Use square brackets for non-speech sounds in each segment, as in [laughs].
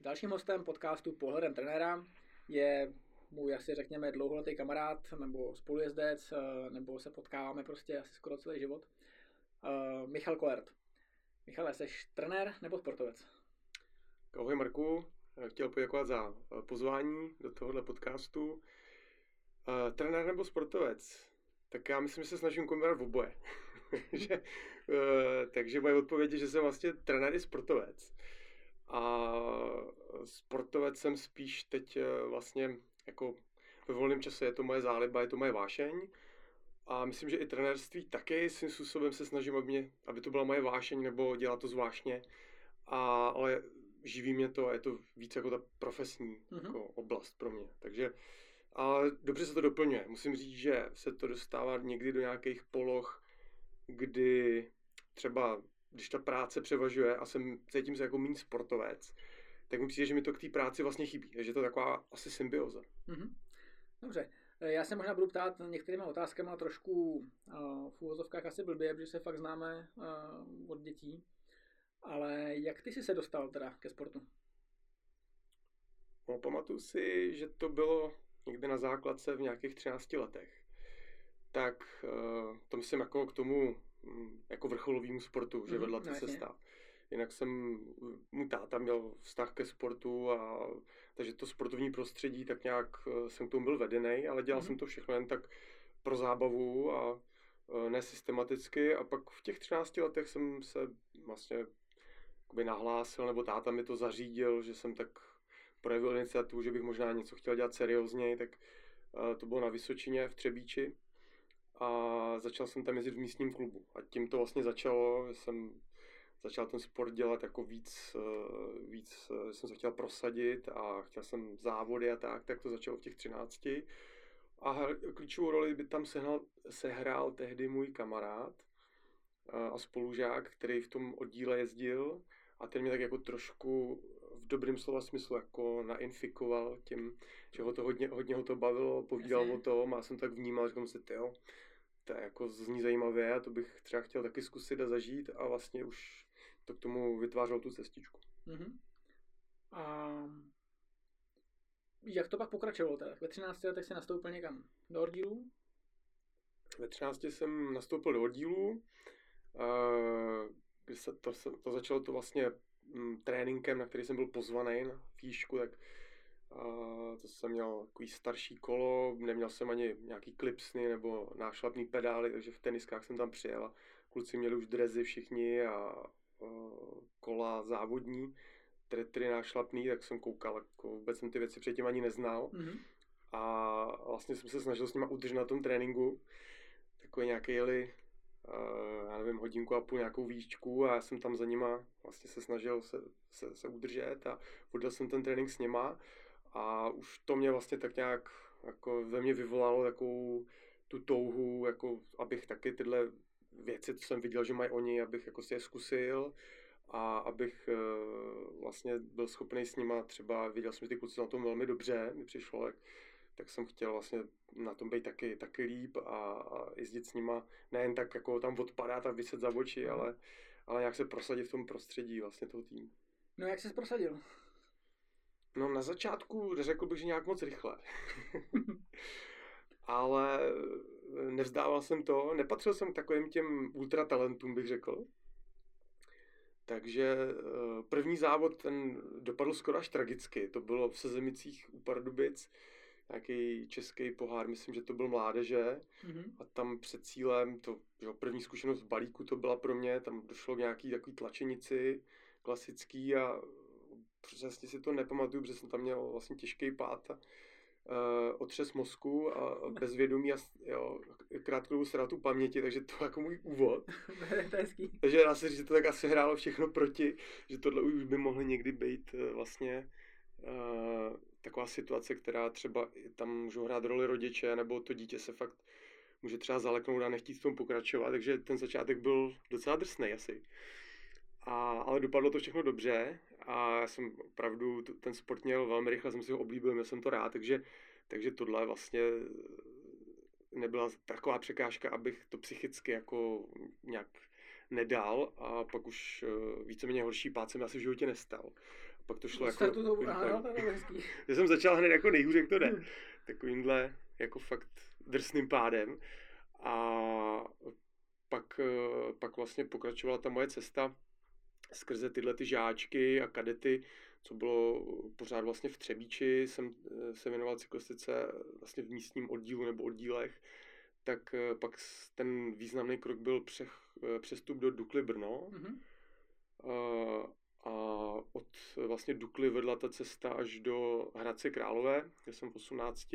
Dalším hostem podcastu Pohledem trenéra je můj asi řekněme dlouholetý kamarád nebo spolujezdec, eh, nebo se potkáváme prostě asi skoro celý život. Uh, Michal Kolert. Michale, jsi trenér nebo sportovec? Ahoj Marku, chtěl poděkovat za eh, pozvání do tohohle podcastu. Trenér nebo sportovec? Tak já myslím, že se snažím kombinovat v oboje. [laughs] že, takže moje odpověď je, že jsem vlastně trenér i sportovec. A sportovec jsem spíš teď vlastně jako ve volném čase je to moje záliba, je to moje vášeň. A myslím, že i trenérství taky svým způsobem se snažím, aby, mě, aby to byla moje vášeň nebo dělat to zvláštně. A, ale živí mě to a je to víc jako ta profesní mm-hmm. jako oblast pro mě. Takže a dobře se to doplňuje. Musím říct, že se to dostává někdy do nějakých poloh, kdy třeba, když ta práce převažuje a jsem, cítím se jako méně sportovec, tak mi přijde, že mi to k té práci vlastně chybí. Takže to je taková asi symbioza. Mm-hmm. Dobře. Eh, já se možná budu ptát některýma otázkama trošku uh, v úvozovkách asi blbě, protože se fakt známe uh, od dětí. Ale jak ty jsi se dostal teda ke sportu? No, pamatuju si, že to bylo někde na základce v nějakých 13 letech. Tak uh, to myslím jako k tomu jako vrcholovému sportu, že mm, vedla ta cesta. Jinak jsem, můj táta měl vztah ke sportu a takže to sportovní prostředí tak nějak eh, jsem k tomu byl vedený, ale dělal mm. jsem to všechno jen tak pro zábavu a eh, nesystematicky a pak v těch 13 letech jsem se vlastně jakoby nahlásil, nebo táta mi to zařídil, že jsem tak projevil iniciativu, že bych možná něco chtěl dělat seriózněji, tak eh, to bylo na Vysočině v Třebíči a začal jsem tam jezdit v místním klubu. A tím to vlastně začalo, jsem začal ten sport dělat jako víc, eh, víc eh, jsem se chtěl prosadit a chtěl jsem závody a tak, tak to začalo v těch 13. A klíčovou roli by tam sehnal, sehrál tehdy můj kamarád eh, a spolužák, který v tom oddíle jezdil a ten mě tak jako trošku v dobrém slova smyslu jako nainfikoval tím, že ho to hodně, hodně ho to bavilo, povídal Jasně. o tom a jsem tak vnímal, že jsem si, tyjo, to je jako zní zajímavé a to bych třeba chtěl taky zkusit a zažít a vlastně už to k tomu vytvářelo tu cestičku. Mm-hmm. A jak to pak pokračovalo teda? Ve 13 letech jsi nastoupil někam do oddílu? Ve 13 jsem nastoupil do oddílu, kdy se to, to začalo to vlastně mm, tréninkem, na který jsem byl pozvaný na fíšku, tak a to jsem měl takový starší kolo, neměl jsem ani nějaký klipsny nebo nášlapný pedály, takže v teniskách jsem tam přijel kluci měli už drezy všichni a kola závodní, tretry nášlapný, tak jsem koukal, jako vůbec jsem ty věci předtím ani neznal. Mm-hmm. A vlastně jsem se snažil s nimi udržet na tom tréninku. Takový nějaký jeli, uh, já nevím, hodinku a půl nějakou výščku a já jsem tam za nima vlastně se snažil se, se, se udržet a odjel jsem ten trénink s nima a už to mě vlastně tak nějak jako ve mně vyvolalo takovou tu touhu, jako abych taky tyhle věci, co jsem viděl, že mají oni, abych jako si je zkusil a abych uh, vlastně byl schopný s nima třeba, viděl jsem, že ty kluci na tom velmi dobře, mi přišlo, tak, tak jsem chtěl vlastně na tom být taky, taky líp a, a jezdit s nima, nejen tak jako tam odpadat a vyset za oči, mm. ale, ale jak se prosadit v tom prostředí vlastně toho týmu. No jak se prosadil? No na začátku řekl bych, že nějak moc rychle. [laughs] [laughs] ale nevzdával jsem to, nepatřil jsem k takovým těm ultratalentům, bych řekl. Takže eh, první závod ten dopadl skoro až tragicky. To bylo v Sezemicích u Pardubic, nějaký český pohár, myslím, že to byl mládeže. Mm-hmm. A tam před cílem, to jo, první zkušenost v balíku to byla pro mě, tam došlo k nějaký takový tlačenici klasický a přesně si to nepamatuju, protože jsem tam měl vlastně těžký pád a uh, otřes mozku a bezvědomí a jo, krátkou ztrátu paměti, takže to jako můj úvod. [laughs] to je hezký. Takže dá se říct, že to tak asi hrálo všechno proti, že tohle už by mohly někdy být uh, vlastně uh, taková situace, která třeba tam můžou hrát roli rodiče, nebo to dítě se fakt může třeba zaleknout a nechtít v tom pokračovat, takže ten začátek byl docela drsný asi. A, ale dopadlo to všechno dobře a já jsem opravdu ten sport měl velmi rychle, jsem si ho oblíbil, měl jsem to rád, takže, takže tohle vlastně nebyla taková překážka, abych to psychicky jako nějak nedal a pak už uh, víceméně horší pád jsem asi v životě nestal. A pak to šlo jako... Startu to. [laughs] Já jsem začal hned jako nejhůř, jak to jde. Takovýmhle jako fakt drsným pádem. A pak, uh, pak vlastně pokračovala ta moje cesta skrze tyhle ty žáčky a kadety, co bylo pořád vlastně v Třebíči, jsem eh, se věnoval cyklistice vlastně v místním oddílu nebo oddílech, tak eh, pak ten významný krok byl přech, eh, přestup do Dukly Brno. Mm-hmm. A, a od vlastně Dukly vedla ta cesta až do Hradce Králové, kde jsem v 18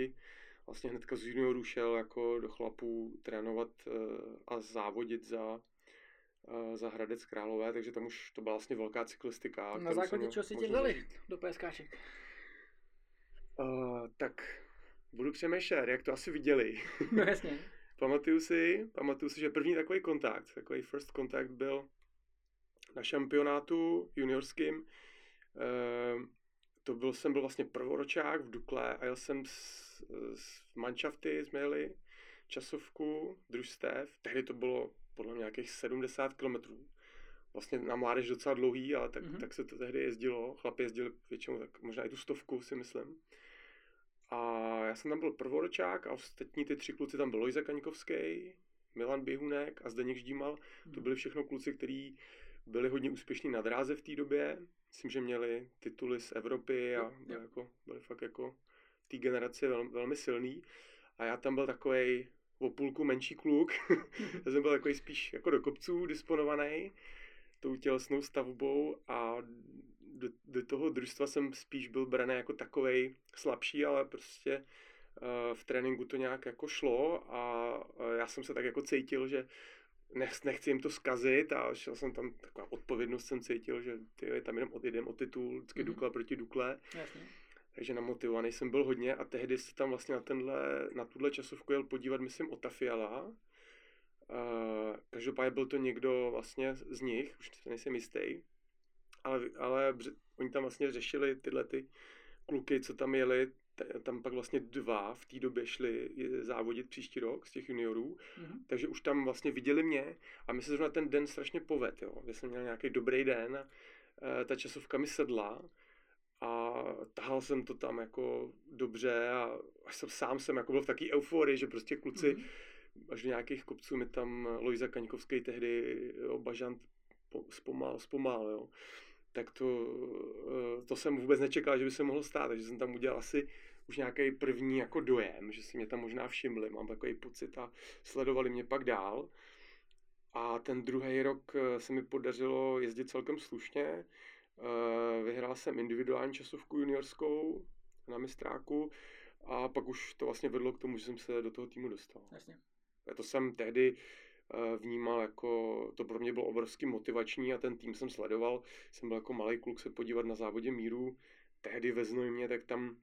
vlastně hnedka z juniorů šel jako do chlapů trénovat a závodit za za Hradec Králové, takže tam už to byla vlastně velká cyklistika. Na základě čeho si tě vzali do PSKček? Uh, tak budu přemýšlet, jak to asi viděli. No jasně. [laughs] pamatuju si, pamatuju si, že první takový kontakt, takový first kontakt byl na šampionátu juniorským. Uh, to byl, jsem byl vlastně prvoročák v Dukle a jel jsem s, s manšafty, jsme jeli časovku, družstev. Tehdy to bylo podle mě nějakých 70 kilometrů. Vlastně na mládež docela dlouhý, ale tak, mm-hmm. tak se to tehdy jezdilo. Chlapi jezdili většinou tak možná i tu stovku, si myslím. A já jsem tam byl prvoročák a ostatní ty tři kluci tam byl Lojza Kaňkovský, Milan Běhunek a Zdeněk Ždímal. Mm-hmm. To mhm. byli všechno kluci, kteří byli hodně úspěšní na dráze v té době. Myslím, že měli tituly z Evropy a byli, jako, byli fakt jako té generaci velmi, velmi silný. A já tam byl takový o půlku menší kluk. Já jsem byl takový spíš jako do kopců disponovaný tou tělesnou stavbou a do, do toho družstva jsem spíš byl braný jako takovej slabší, ale prostě uh, v tréninku to nějak jako šlo a uh, já jsem se tak jako cítil, že nech, nechci jim to zkazit a šel jsem tam, taková odpovědnost jsem cítil, že ty, tam jenom odjedem o titul, vždycky mm-hmm. Dukla proti Dukle. Jasně takže namotivovaný jsem byl hodně a tehdy se tam vlastně na, tenhle, na tuhle časovku jel podívat, myslím, Otafiala. Uh, každopádně byl to někdo vlastně z nich, už to nejsem jistý, ale, ale oni tam vlastně řešili tyhle ty kluky, co tam jeli, tam pak vlastně dva v té době šli závodit příští rok z těch juniorů, mm-hmm. takže už tam vlastně viděli mě a mi se zrovna ten den strašně poved, jo, že jsem měl nějaký dobrý den ta časovka mi sedla a tahal jsem to tam jako dobře a až jsem sám jsem jako byl v takové euforii, že prostě kluci mm-hmm. až do nějakých kopců mi tam Lojza Kaňkovský tehdy jo, Bažant zpomal, zpomal, jo. Tak to, eh, to jsem vůbec nečekal, že by se mohlo stát, takže jsem tam udělal asi už nějaký první jako dojem, že si mě tam možná všimli, mám takový pocit a sledovali mě pak dál. A ten druhý rok eh, se mi podařilo jezdit celkem slušně, vyhrál jsem individuální časovku juniorskou na mistráku a pak už to vlastně vedlo k tomu, že jsem se do toho týmu dostal. Jasně. To jsem tehdy eh, vnímal jako, to pro mě bylo obrovský motivační a ten tým jsem sledoval. Jsem byl jako malý kluk se podívat na závodě míru. Tehdy ve Znojmě, tak tam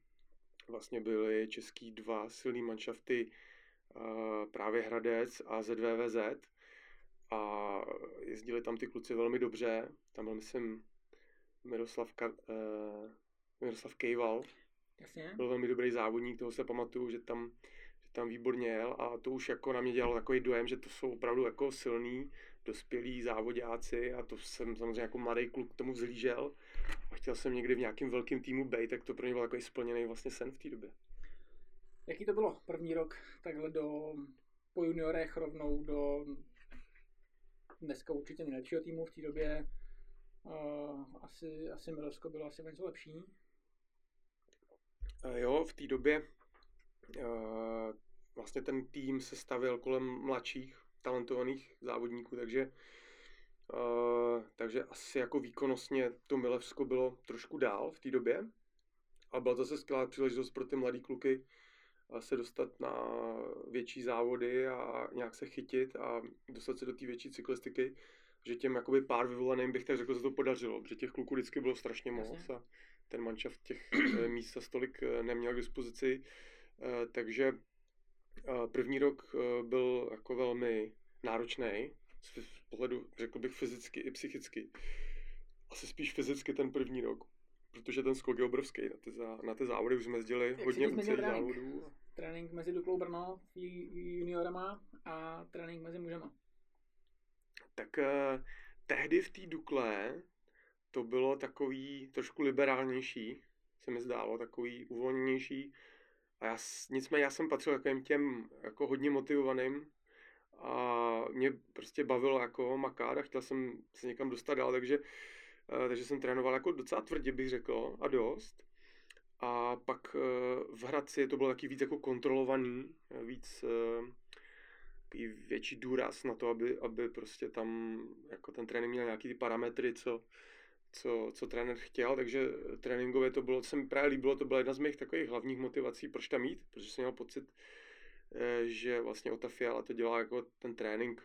vlastně byly český dva silný manšafty, eh, právě Hradec a ZVVZ a jezdili tam ty kluci velmi dobře. Tam byl, myslím, Miroslav, Ka, uh, Miroslav Kejval. Jasně. Byl velmi dobrý závodník, toho se pamatuju, že tam, že tam výborně jel a to už jako na mě dělalo takový dojem, že to jsou opravdu jako silní, dospělí závodáci a to jsem samozřejmě jako mladý kluk k tomu vzlížel a chtěl jsem někdy v nějakém velkém týmu být, tak to pro mě byl takový splněný vlastně sen v té době. Jaký to bylo první rok takhle do po juniorech rovnou do dneska určitě nejlepšího týmu v té době Asi, asi Milosko bylo asi něco lepší. Jo, v té době uh, vlastně ten tým se stavil kolem mladších talentovaných závodníků, takže uh, takže asi jako výkonnostně to Milevsko bylo trošku dál v té době. A byla zase skvělá příležitost pro ty mladé kluky se dostat na větší závody a nějak se chytit a dostat se do té větší cyklistiky že těm jakoby pár vyvoleným bych tak řekl, že se to podařilo, protože těch kluků vždycky bylo strašně moc a ten manšaft těch eh, míst za stolik eh, neměl k dispozici, eh, takže první rok byl jako velmi náročný z pohledu, řekl bych, fyzicky i psychicky. Asi spíš fyzicky ten první rok, protože ten skok je obrovský. Na ty, zá, na ty závody už jsme jezdili hodně úcech závodů. Trénink mezi Duklou Brno juniorama a trénink mezi mužema. Tak uh, tehdy v té Dukle to bylo takový trošku liberálnější, se mi zdálo, takový uvolněnější. A já, nicméně já jsem patřil takovým těm jako hodně motivovaným a mě prostě bavilo jako makat a chtěl jsem se někam dostat dál, takže, uh, takže jsem trénoval jako docela tvrdě bych řekl a dost. A pak uh, v Hradci to bylo taky víc jako kontrolovaný, víc uh, větší důraz na to, aby, aby prostě tam jako ten trénink měl nějaký ty parametry, co, co, co trenér chtěl, takže tréninkově to bylo, co se mi právě líbilo, to byla jedna z mých takových hlavních motivací, proč tam jít, protože jsem měl pocit, eh, že vlastně Ota Fiala to dělá jako ten trénink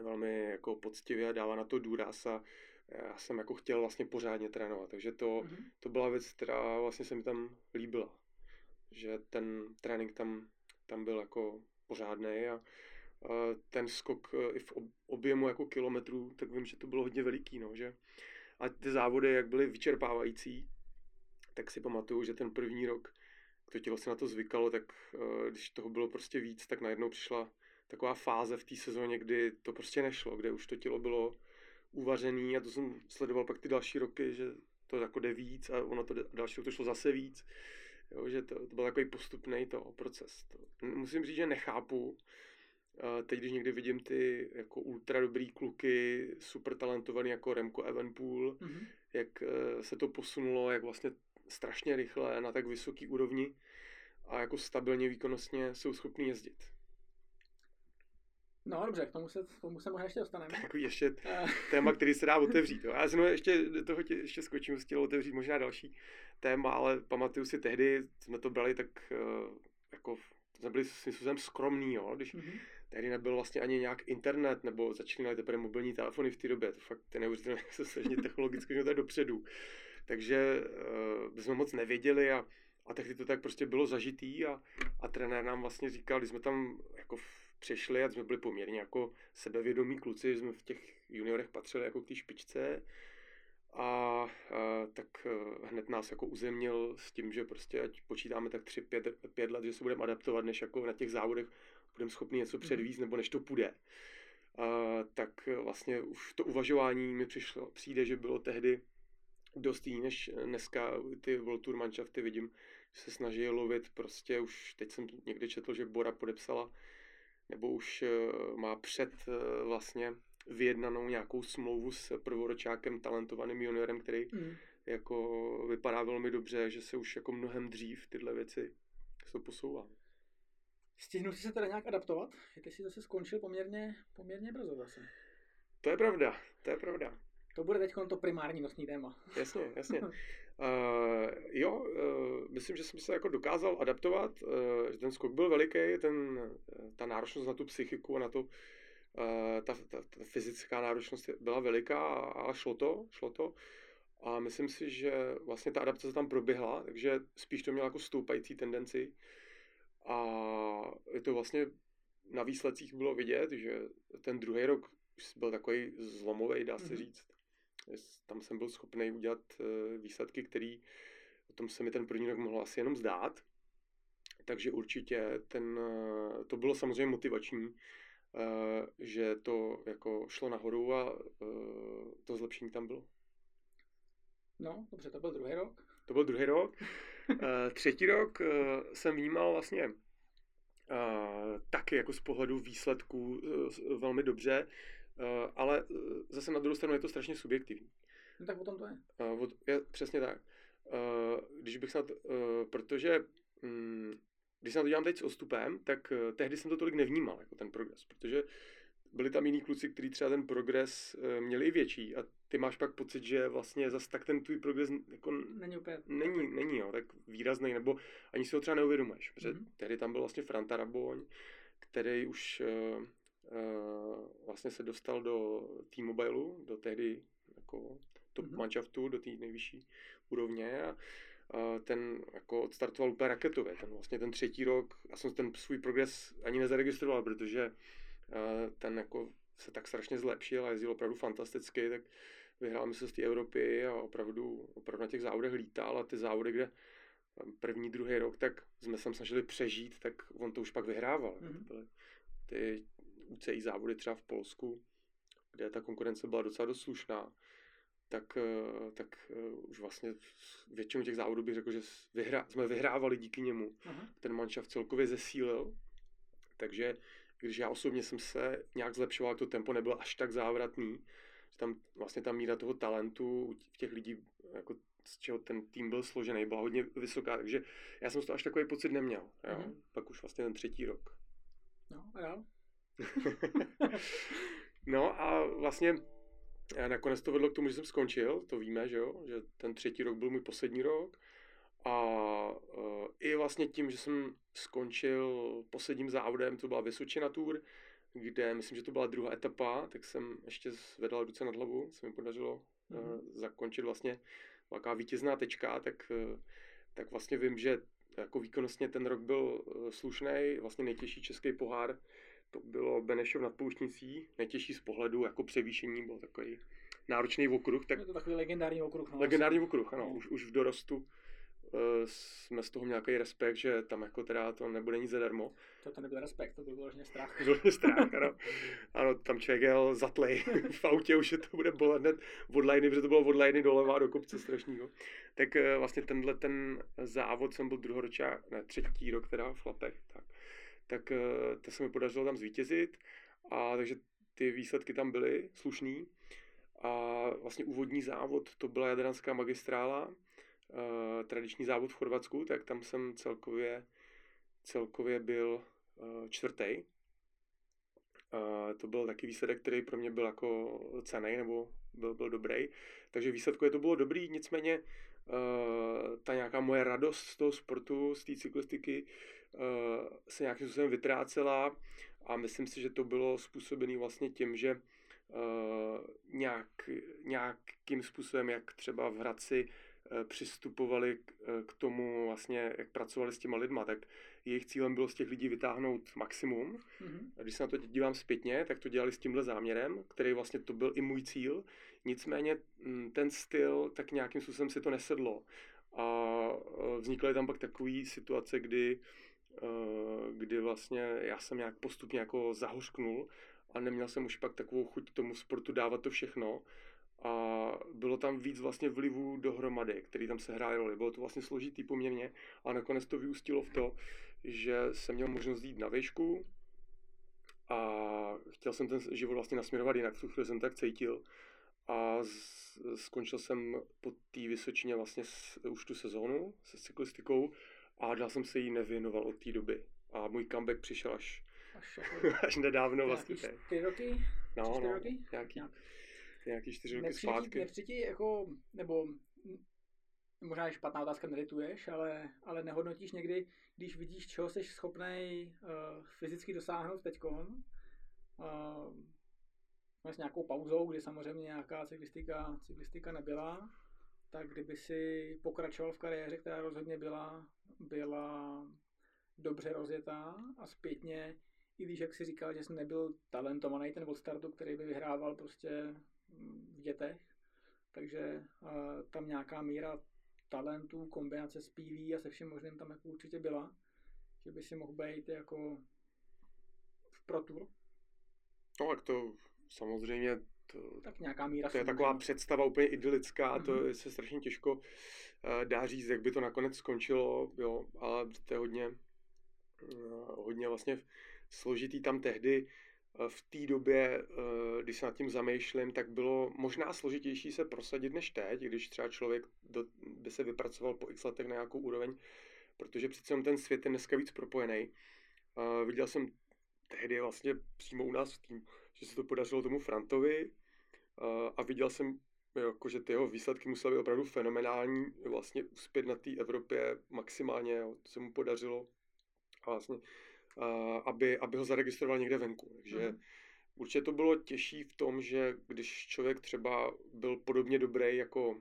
velmi jako poctivě a dává na to důraz a já jsem jako chtěl vlastně pořádně trénovat, takže to, mm-hmm. to byla věc, která vlastně se mi tam líbila, že ten trénink tam, tam byl jako pořádný a, ten skok e, i v objemu jako kilometrů, tak vím, že to bylo hodně veliký, no, že a ty závody, jak byly vyčerpávající, tak si pamatuju, že ten první rok to tělo se na to zvykalo, tak e, když toho bylo prostě víc, tak najednou přišla taková fáze v té sezóně, kdy to prostě nešlo, kde už to tělo bylo uvařený a to jsem sledoval pak ty další roky, že to jako jde víc a ono to další rok to šlo zase víc. Jo, že to, to byl takový postupný to proces. To, musím říct, že nechápu, teď, když někdy vidím ty jako ultra dobrý kluky, super talentovaný jako Remco Evenpool, mm-hmm. jak eh, se to posunulo, jak vlastně strašně rychle na tak vysoký úrovni a jako stabilně výkonnostně jsou schopní jezdit. No dobře, k tomu se, k tomu se možná ještě dostaneme. Takový ještě [laughs] eh. téma, který se dá otevřít. Jo. Já jsem ještě do toho tě, ještě skočím, chtěl otevřít možná další téma, ale pamatuju si tehdy, jsme to brali tak eh, jako, jsme byli s skromný, jo, když mm-hmm tehdy nebyl vlastně ani nějak internet, nebo začínaly teprve mobilní telefony v té době. To fakt je neuvěřitelné, [laughs] jak se snaží technologicky je dopředu. Takže uh, jsme moc nevěděli a, a tehdy to tak prostě bylo zažitý a, a trenér nám vlastně říkal, když jsme tam jako přišli a jsme byli poměrně jako sebevědomí kluci, jsme v těch juniorech patřili jako k té špičce a, a tak uh, hned nás jako uzemnil s tím, že prostě ať počítáme tak tři, pět, pět let, že se budeme adaptovat, než jako na těch závodech budeme schopni něco mhm. předvízt, nebo než to půjde. Uh, tak vlastně už to uvažování mi přišlo, přijde, že bylo tehdy dost jiný, než dneska ty World Tour manšafty vidím, že se snaží lovit prostě už, teď jsem někde četl, že Bora podepsala, nebo už uh, má před uh, vlastně vyjednanou nějakou smlouvu s prvoročákem, talentovaným juniorem, který mm. jako vypadá velmi dobře, že se už jako mnohem dřív tyhle věci se posouvá. Stihnu si se teda nějak adaptovat? Ty jsi zase skončil poměrně, poměrně brzo zase. To je pravda, to je pravda. To bude teď to primární nosní téma. Jasně, jasně. uh, [laughs] jo, uh, myslím, že jsem se jako dokázal adaptovat, uh, že ten skok byl veliký, ten, ta náročnost na tu psychiku a na to, uh, ta, ta, ta fyzická náročnost byla veliká, ale šlo to, šlo to. A myslím si, že vlastně ta adaptace tam proběhla, takže spíš to mělo jako stoupající tendenci. A je to vlastně na výsledcích bylo vidět, že ten druhý rok byl takový zlomový, dá se mm-hmm. říct. Tam jsem byl schopný udělat eh, výsledky, který o tom se mi ten první rok mohl asi jenom zdát. Takže určitě ten, eh, to bylo samozřejmě motivační, eh, že to jako šlo nahoru a to zlepšení tam bylo. No, dobře, to byl druhý rok. To byl druhý rok. [laughs] Eh, třetí rok eh, jsem vnímal vlastně eh, taky jako z pohledu výsledků velmi dobře, ale zase na druhou stranu je to strašně subjektivní. No tak potom to je. je přesně tak. Když bych snad, protože mm, když se na to dělám teď s ostupem, tak tehdy jsem to tolik nevnímal, jako ten progres, protože byli tam jiní kluci, kteří třeba ten progres uh, měli i větší. A ty máš pak pocit, že vlastně zas tak ten tvůj progres jako není úplně není, není jo, tak výrazný, nebo ani si ho třeba neuvědomuješ, protože mm-hmm. tehdy tam byl vlastně Franta Raboň, který už uh, uh, vlastně se dostal do T-Mobileu, do tehdy jako top mm-hmm. manšaftu, do té nejvyšší úrovně. A uh, ten jako odstartoval úplně raketově, ten vlastně ten třetí rok, já jsem ten svůj progres ani nezaregistroval, protože ten jako se tak strašně zlepšil a jezdil opravdu fantasticky, tak vyhrál z té Evropy a opravdu, opravdu na těch závodech lítal a ty závody, kde první, druhý rok, tak jsme se snažili přežít, tak on to už pak vyhrával. Mm-hmm. To byly ty UCI závody třeba v Polsku, kde ta konkurence byla docela dost slušná, tak, eh, tak eh, už vlastně většinu těch závodů bych řekl, že vyhrá, jsme vyhrávali díky němu. Aha. Ten manšaft celkově zesílil, takže když já osobně jsem se nějak zlepšoval, to tempo nebylo až tak závratný, že tam vlastně ta míra toho talentu v těch lidí, jako z čeho ten tým byl složený, byla hodně vysoká, takže já jsem z toho až takový pocit neměl. Jo? Mm-hmm. Pak už vlastně ten třetí rok. No, a [laughs] no a vlastně a nakonec to vedlo k tomu, že jsem skončil, to víme, že jo, že ten třetí rok byl můj poslední rok. A uh, i vlastně tím, že jsem skončil posledním závodem, to byla Vysočina Tour, kde myslím, že to byla druhá etapa, tak jsem ještě zvedal ruce nad hlavu, se mi podařilo mm-hmm. uh, zakončit vlastně velká vítězná tečka, tak, uh, tak vlastně vím, že jako výkonnostně ten rok byl uh, slušný, vlastně nejtěžší český pohár to bylo Benešov nad Pouštnicí, nejtěžší z pohledu, jako převýšení, byl takový náročný okruh. Tak... Je to takový legendární okruh. No, legendární okruh, ano, no. už, už v dorostu jsme z toho měli nějaký respekt, že tam jako teda to nebude nic zadarmo. To, to nebyl respekt, to byl vlastně strach. Byl strach, ano. ano, tam člověk jel zatlej [laughs] v autě, už je to bude bolet hned od liney, protože to bylo od liney doleva do kopce strašného. Tak uh, vlastně tenhle ten závod jsem byl druhoročák, ne, třetí rok teda v Chlapech, tak tak eh, to se mi podařilo tam zvítězit. A takže ty výsledky tam byly slušný. A vlastně úvodní závod, to byla Jadranská magistrála, eh, tradiční závod v Chorvatsku, tak tam jsem celkově, celkově byl eh, čtvrtý. To byl taky výsledek, který pro mě byl jako cený, nebo byl, byl dobrý. Takže výsledku to bylo dobrý, nicméně ta nějaká moje radost z toho sportu, z té cyklistiky, Eh, se nějakým způsobem vytrácela a myslím si, že to bylo způsobené vlastně tím, že uh, nějak, nějakým způsobem, jak třeba v Hradci uh, přistupovali k, k tomu vlastně, jak pracovali s těma lidma, tak jejich cílem bylo z těch lidí vytáhnout maximum. Mm-hmm. A když se na to dívám zpětně, tak to dělali s tímhle záměrem, který vlastně to byl i můj cíl. Nicméně mm, ten styl, tak nějakým způsobem si to nesedlo. A vznikly tam pak takové situace, kdy Eh, kdy vlastně já jsem nějak postupně jako zahořknul a neměl jsem už pak takovou chuť tomu sportu dávat to všechno a bylo tam víc vlastně vlivů dohromady, který tam se hrály roli. Bylo to vlastně složitý poměrně a nakonec to vyústilo v to, že jsem měl možnost jít na výšku a chtěl jsem ten život vlastně nasměrovat jinak, v tu chvíli jsem tak cítil a z, skončil jsem po té Vysočině vlastně s, už tu sezónu se cyklistikou a dál jsem se jí nevěnoval od té doby. A můj comeback přišel až, až, jako [laughs] až nedávno vlastně. čtyři roky? No, no, roky? Nějaký, Nějak. Nějaký čtyři roky nepřijde, zpátky. Nepřijde jako, nebo možná je špatná otázka, medituješ, ale, ale nehodnotíš někdy, když vidíš, čeho jsi schopný uh, fyzicky dosáhnout teďkon, uh, s nějakou pauzou, kdy samozřejmě nějaká cyklistika, cyklistika nebyla, tak kdyby si pokračoval v kariéře, která rozhodně byla, byla dobře rozjetá a zpětně, i když, jak si říkal, že jsi nebyl talentovaný ten od startu, který by vyhrával prostě v dětech, takže tam nějaká míra talentů, kombinace s pílí a se vším možným tam jako určitě byla, že by si mohl být jako v protur. No, tak to samozřejmě to, tak nějaká míra to je taková představa úplně idylická, mm-hmm. to mhm. se strašně těžko uh, dá říct, jak by to nakonec skončilo, jo, ale to je hodně, uh, hodně vlastně složitý tam tehdy. Uh, v té době, uh, když se nad tím zamýšlím, tak bylo možná složitější se prosadit než teď, když třeba člověk do, by se vypracoval po x letech na nějakou úroveň, protože přece ten svět je dneska víc propojený. Uh, viděl jsem tehdy vlastně přímo u nás v týmu, že se to podařilo tomu Frantovi a viděl jsem, jako, že ty jeho výsledky musely být opravdu fenomenální, vlastně uspět na té Evropě maximálně, jo, se mu podařilo a vlastně, aby, aby ho zaregistroval někde venku. Takže mm. určitě to bylo těžší v tom, že když člověk třeba byl podobně dobrý jako,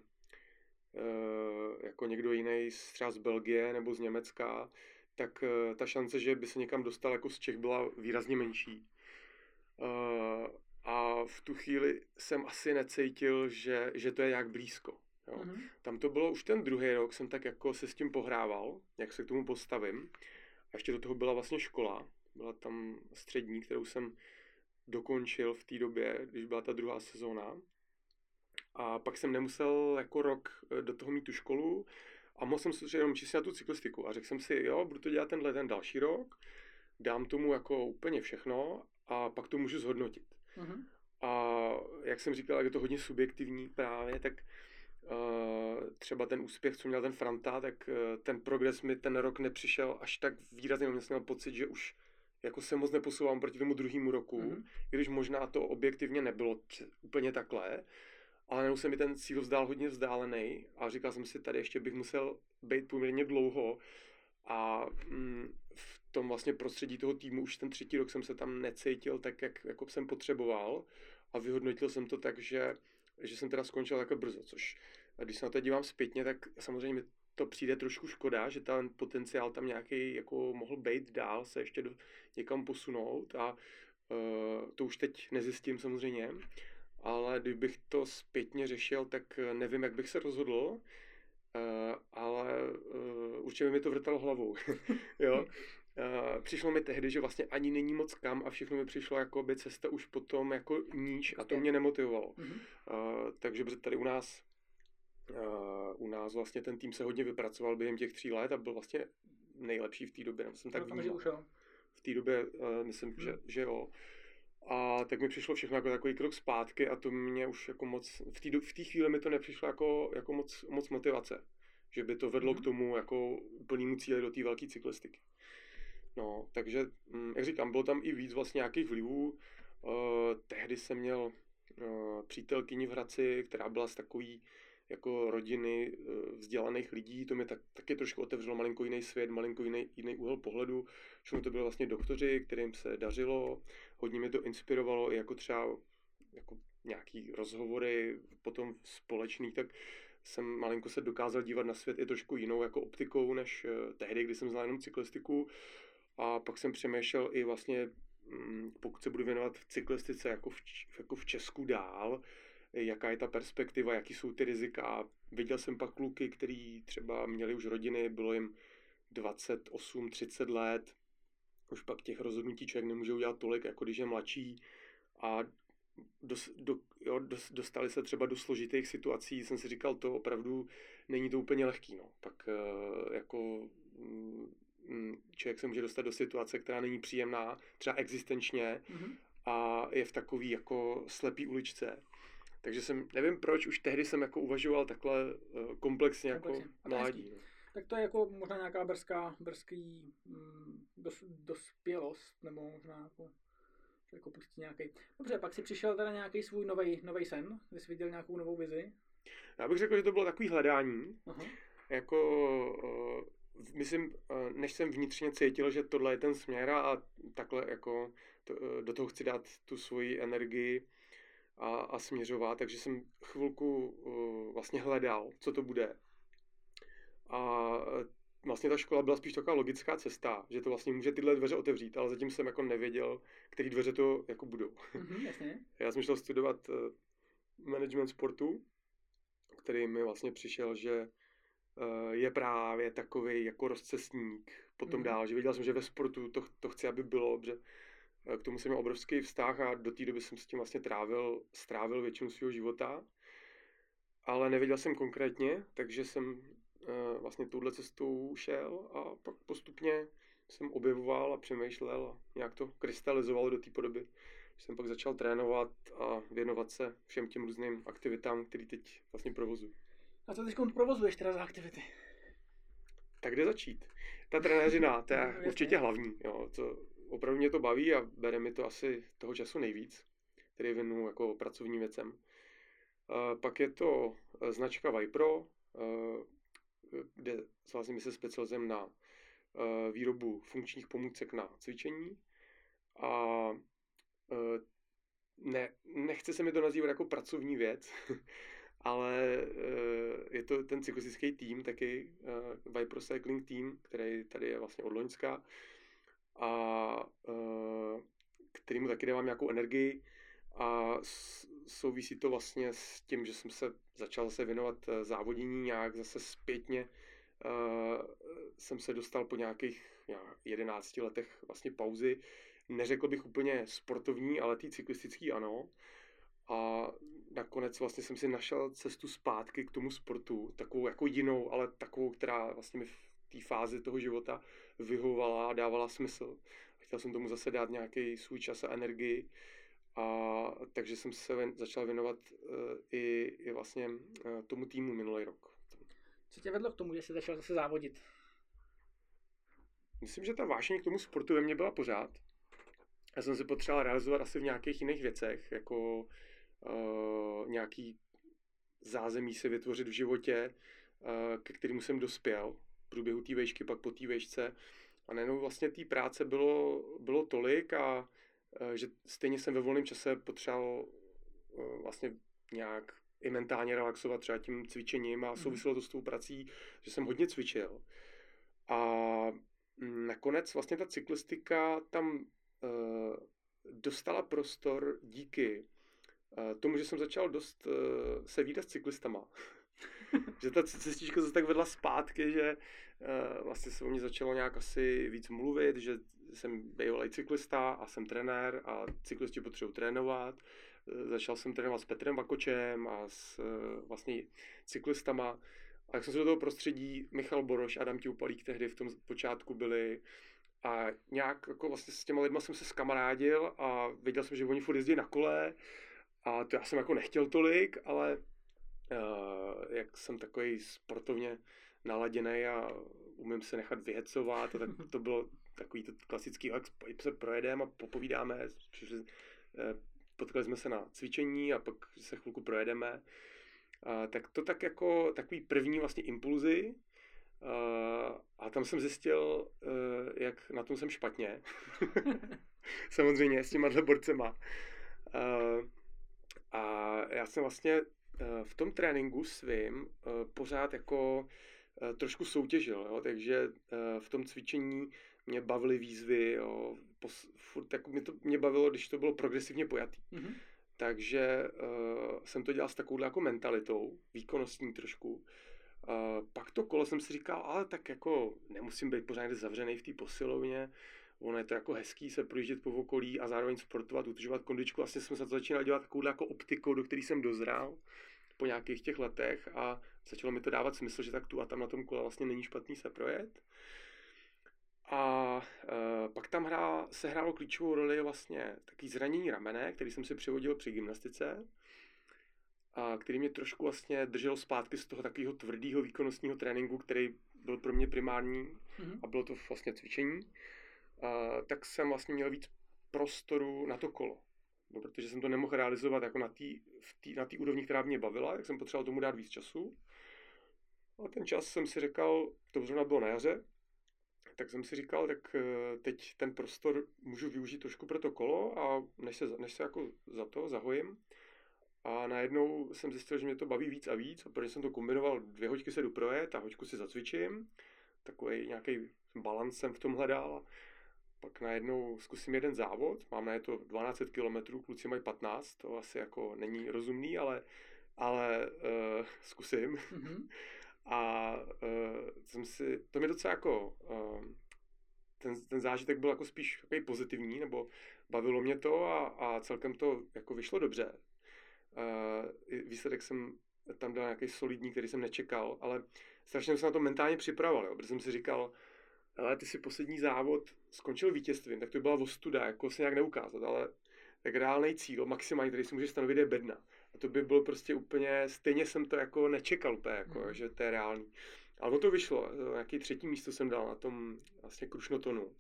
e, jako někdo jiný třeba z Belgie nebo z Německa, tak e, ta šance, že by se někam dostal jako z Čech byla výrazně menší. Uh, a v tu chvíli jsem asi necítil, že, že to je jak blízko. Jo. Mm-hmm. Tam to bylo už ten druhý rok, jsem tak jako se s tím pohrával, jak se k tomu postavím. A ještě do toho byla vlastně škola, byla tam střední, kterou jsem dokončil v té době, když byla ta druhá sezóna. A pak jsem nemusel jako rok eh, do toho mít tu školu a mohl jsem se jenom čistě na tu cyklistiku. A řekl jsem si, jo, budu to dělat tenhle ten další rok, dám tomu jako úplně všechno a pak to můžu zhodnotit. Mm-hmm. A jak jsem říkal, jak je to hodně subjektivní právě, tak uh, třeba ten úspěch, co měl ten Franta, tak uh, ten progres mi ten rok nepřišel až tak výrazně, měl jsem měl pocit, že už jako se moc neposouvám proti tomu druhému roku, mm-hmm. když možná to objektivně nebylo úplně takhle, ale najednou se mi ten cíl vzdál hodně vzdálený a říkal jsem si, tady ještě bych musel být poměrně dlouho a mm, v tom vlastně prostředí toho týmu už ten třetí rok jsem se tam necítil tak, jak jako jsem potřeboval a vyhodnotil jsem to tak, že, že jsem teda skončil takhle brzo, což když se na to dívám zpětně, tak samozřejmě to přijde trošku škoda, že ten potenciál tam nějaký jako mohl být dál, se ještě do, někam posunout a uh, to už teď nezjistím samozřejmě, ale kdybych to zpětně řešil, tak nevím, jak bych se rozhodl, uh, ale uh, určitě by mi to vrtalo hlavou. [laughs] jo? Uh, přišlo mi tehdy, že vlastně ani není moc kam a všechno mi přišlo jako by cesta už potom jako níž a to mě nemotivovalo. Mm-hmm. Uh, takže tady u nás u nás vlastně ten tým se hodně vypracoval během těch tří let a byl vlastně nejlepší v té době. Jsem tak no, už jo. V té době uh, myslím, hmm. že, že jo. A tak mi přišlo všechno jako takový krok zpátky a to mě už jako moc, v té v chvíli mi to nepřišlo jako, jako moc, moc motivace. Že by to vedlo hmm. k tomu jako plnému cíli do té velké cyklistiky. No, takže, hm, jak říkám, bylo tam i víc vlastně nějakých vlivů. Uh, tehdy jsem měl uh, přítelkyni v Hradci, která byla z takový jako rodiny eh, vzdělaných lidí, to mi tak, taky trošku otevřelo malinko jiný svět, malinko jiný, jiný úhel pohledu. Všechno to byly vlastně doktoři, kterým se dařilo, hodně mě to inspirovalo, i jako třeba jako nějaký rozhovory potom společný, tak jsem malinko se dokázal dívat na svět i trošku jinou jako optikou, než eh, tehdy, kdy jsem znal jenom cyklistiku. A pak jsem přemýšlel i vlastně, mm, pokud se budu věnovat cyklistice jako v, jako v Česku dál, jaká je ta perspektiva, jaký jsou ty rizika. Viděl jsem pak kluky, kteří třeba měli už rodiny, bylo jim 28, 30 let, už pak těch rozhodnutí člověk nemůže udělat tolik, jako když je mladší a dos, do, jo, dos, dostali se třeba do složitých situací, jsem si říkal, to opravdu není to úplně lehký. No. Pak uh, jako um, člověk se může dostat do situace, která není příjemná, třeba existenčně, mm-hmm. a je v takový jako slepý uličce. Takže jsem, nevím proč, už tehdy jsem jako uvažoval takhle komplexně, komplexně jako mládí. No. Tak to je jako možná nějaká brzká, brzký mm, dos, dospělost, nebo možná jako jako pustí nějaký. Dobře, pak si přišel teda nějaký svůj nový sen, kdy jsi viděl nějakou novou vizi? Já bych řekl, že to bylo takový hledání. Aha. Jako, uh, myslím, uh, než jsem vnitřně cítil, že tohle je ten směr a takhle jako to, uh, do toho chci dát tu svoji energii, a, a směřovat, takže jsem chvilku uh, vlastně hledal, co to bude. A vlastně ta škola byla spíš taková logická cesta, že to vlastně může tyhle dveře otevřít, ale zatím jsem jako nevěděl, které dveře to jako budou. Mm-hmm, jasně. [laughs] Já jsem šel studovat uh, management sportu, který mi vlastně přišel, že uh, je právě takový jako rozcestník potom mm-hmm. dál, že viděl jsem, že ve sportu to, to chci, aby bylo, že k tomu jsem měl obrovský vztah a do té doby jsem s tím vlastně trávil, strávil většinu svého života. Ale nevěděl jsem konkrétně, takže jsem uh, vlastně touhle cestou šel a pak postupně jsem objevoval a přemýšlel a nějak to krystalizoval do té podoby. Jsem pak začal trénovat a věnovat se všem těm různým aktivitám, které teď vlastně provozuji. A co teď provozuješ teda za aktivity? Tak kde začít? Ta trenéřina, to je no, určitě hlavní. Jo, to, opravdu mě to baví a bere mi to asi toho času nejvíc, který věnu jako pracovním věcem. Pak je to e, značka Vipro, uh, kde vlastně my se specializujeme na uh, výrobu funkčních pomůcek na cvičení a ne, nechce se mi to nazývat jako pracovní věc, [laughs] ale je to ten cyklistický tým taky, Vipro Cycling Team, který tady je vlastně od Loňska, a uh, kterýmu taky dávám nějakou energii a souvisí to vlastně s tím, že jsem se začal se věnovat e, závodění nějak zase zpětně. Uh, jsem se dostal po nějakých 11 letech vlastně pauzy neřekl bych úplně sportovní, ale ty cyklistický ano. A nakonec vlastně jsem si našel cestu zpátky k tomu sportu, takovou jako jinou, ale takovou, která vlastně mi té fázi toho života vyhovovala a dávala smysl. Chtěl jsem tomu zase dát nějaký svůj čas a energii. A takže jsem se ven, začal věnovat uh, i, i vlastně uh, tomu týmu minulý rok. Co tě vedlo k tomu, že jsi začal zase závodit? Myslím, že ta vášeň k tomu sportu ve mně byla pořád. Já jsem se potřeboval realizovat asi v nějakých jiných věcech, jako uh, nějaký zázemí se vytvořit v životě, uh, ke kterému jsem dospěl průběhu té vejšky, pak po té vejšce. A nejenom vlastně té práce bylo, bylo tolik a uh, že stejně jsem ve volném čase potřeboval uh, vlastně nějak i mentálně relaxovat třeba tím cvičením a mhm. souviselo to s tou prací, že jsem hodně cvičil. A mm, nakonec vlastně ta cyklistika tam uh, dostala prostor díky tomu, že jsem začal dost se výdat s cyklistama. [laughs] [laughs] že ta cestička se tak vedla zpátky, že uh, vlastně se o mě začalo nějak asi víc mluvit, že jsem bývalý cyklista a jsem trenér a cyklisti potřebují trénovat. Začal jsem trénovat s Petrem Vakočem a s vlastně cyklistama. A jak jsem se do toho prostředí, Michal Boroš, Adam Tiupalík tehdy v tom počátku byli, a nějak jako vlastně s těma lidma jsem se skamarádil a věděl jsem, že oni furt jezdí na kole a to já jsem jako nechtěl tolik, ale uh, jak jsem takový sportovně naladěný a umím se nechat vyhecovat, tak [laughs] to bylo takový to klasický, jak se projedeme a popovídáme, eh, potkali jsme se na cvičení a pak se chvilku projedeme. Uh, tak to tak jako takový první vlastně impulzy, a tam jsem zjistil, jak na tom jsem špatně. [laughs] Samozřejmě s těma borcema. A já jsem vlastně v tom tréninku svým uh, pořád jako uh, trošku soutěžil, jo? takže v tom cvičení mě bavily výzvy, jo? Pos, furt, jako mě, to, mě bavilo, když to bylo progresivně pojatý. Mm-hmm. Takže uh, jsem to dělal s takovou jako mentalitou, výkonnostní trošku. Uh, pak to kolo jsem si říkal, ale tak jako nemusím být pořád zavřený v té posilovně, ono je to jako hezký se projíždět po okolí a zároveň sportovat, udržovat kondičku. Vlastně jsem se to začínal dělat takovou jako optikou, do které jsem dozrál po nějakých těch letech a začalo mi to dávat smysl, že tak tu a tam na tom kole vlastně není špatný se projet. A uh, pak tam hrá, se hrálo klíčovou roli vlastně takový zranění ramene, který jsem si přivodil při gymnastice a který mě trošku vlastně držel zpátky z toho takového tvrdého výkonnostního tréninku, který byl pro mě primární mm-hmm. a bylo to vlastně cvičení, tak jsem vlastně měl víc prostoru na to kolo. No, protože jsem to nemohl realizovat jako na té na tý úrovni, která mě bavila, tak jsem potřeboval tomu dát víc času. A ten čas jsem si říkal, to zrovna bylo na jaře, tak jsem si říkal, tak eh, teď ten prostor můžu využít trošku pro to kolo a než se, než se jako za to zahojím, a najednou jsem zjistil, že mě to baví víc a víc, a protože jsem to kombinoval, dvě hoďky se jdu projet a hoďku si zacvičím, takový nějaký balans jsem v tom hledal. Pak najednou zkusím jeden závod, mám na je to 12 km, kluci mají 15, to asi jako není rozumný, ale, ale uh, zkusím. Mm-hmm. [laughs] a uh, jsem si, to mi docela jako, uh, ten, ten zážitek byl jako spíš takový pozitivní, nebo bavilo mě to a, a celkem to jako vyšlo dobře. Uh, výsledek jsem tam dal nějaký solidní, který jsem nečekal, ale strašně jsem se na to mentálně připravoval, jo, protože jsem si říkal, ale ty si poslední závod skončil vítězstvím, tak to byla ostuda, jako se nějak neukázat, ale tak reálný cíl, maximální, který si může stanovit, je bedna. A to by bylo prostě úplně, stejně jsem to jako nečekal úplně, jako, mm. že to je reálný. Ale o to vyšlo, nějaký třetí místo jsem dal na tom vlastně krušnotonu.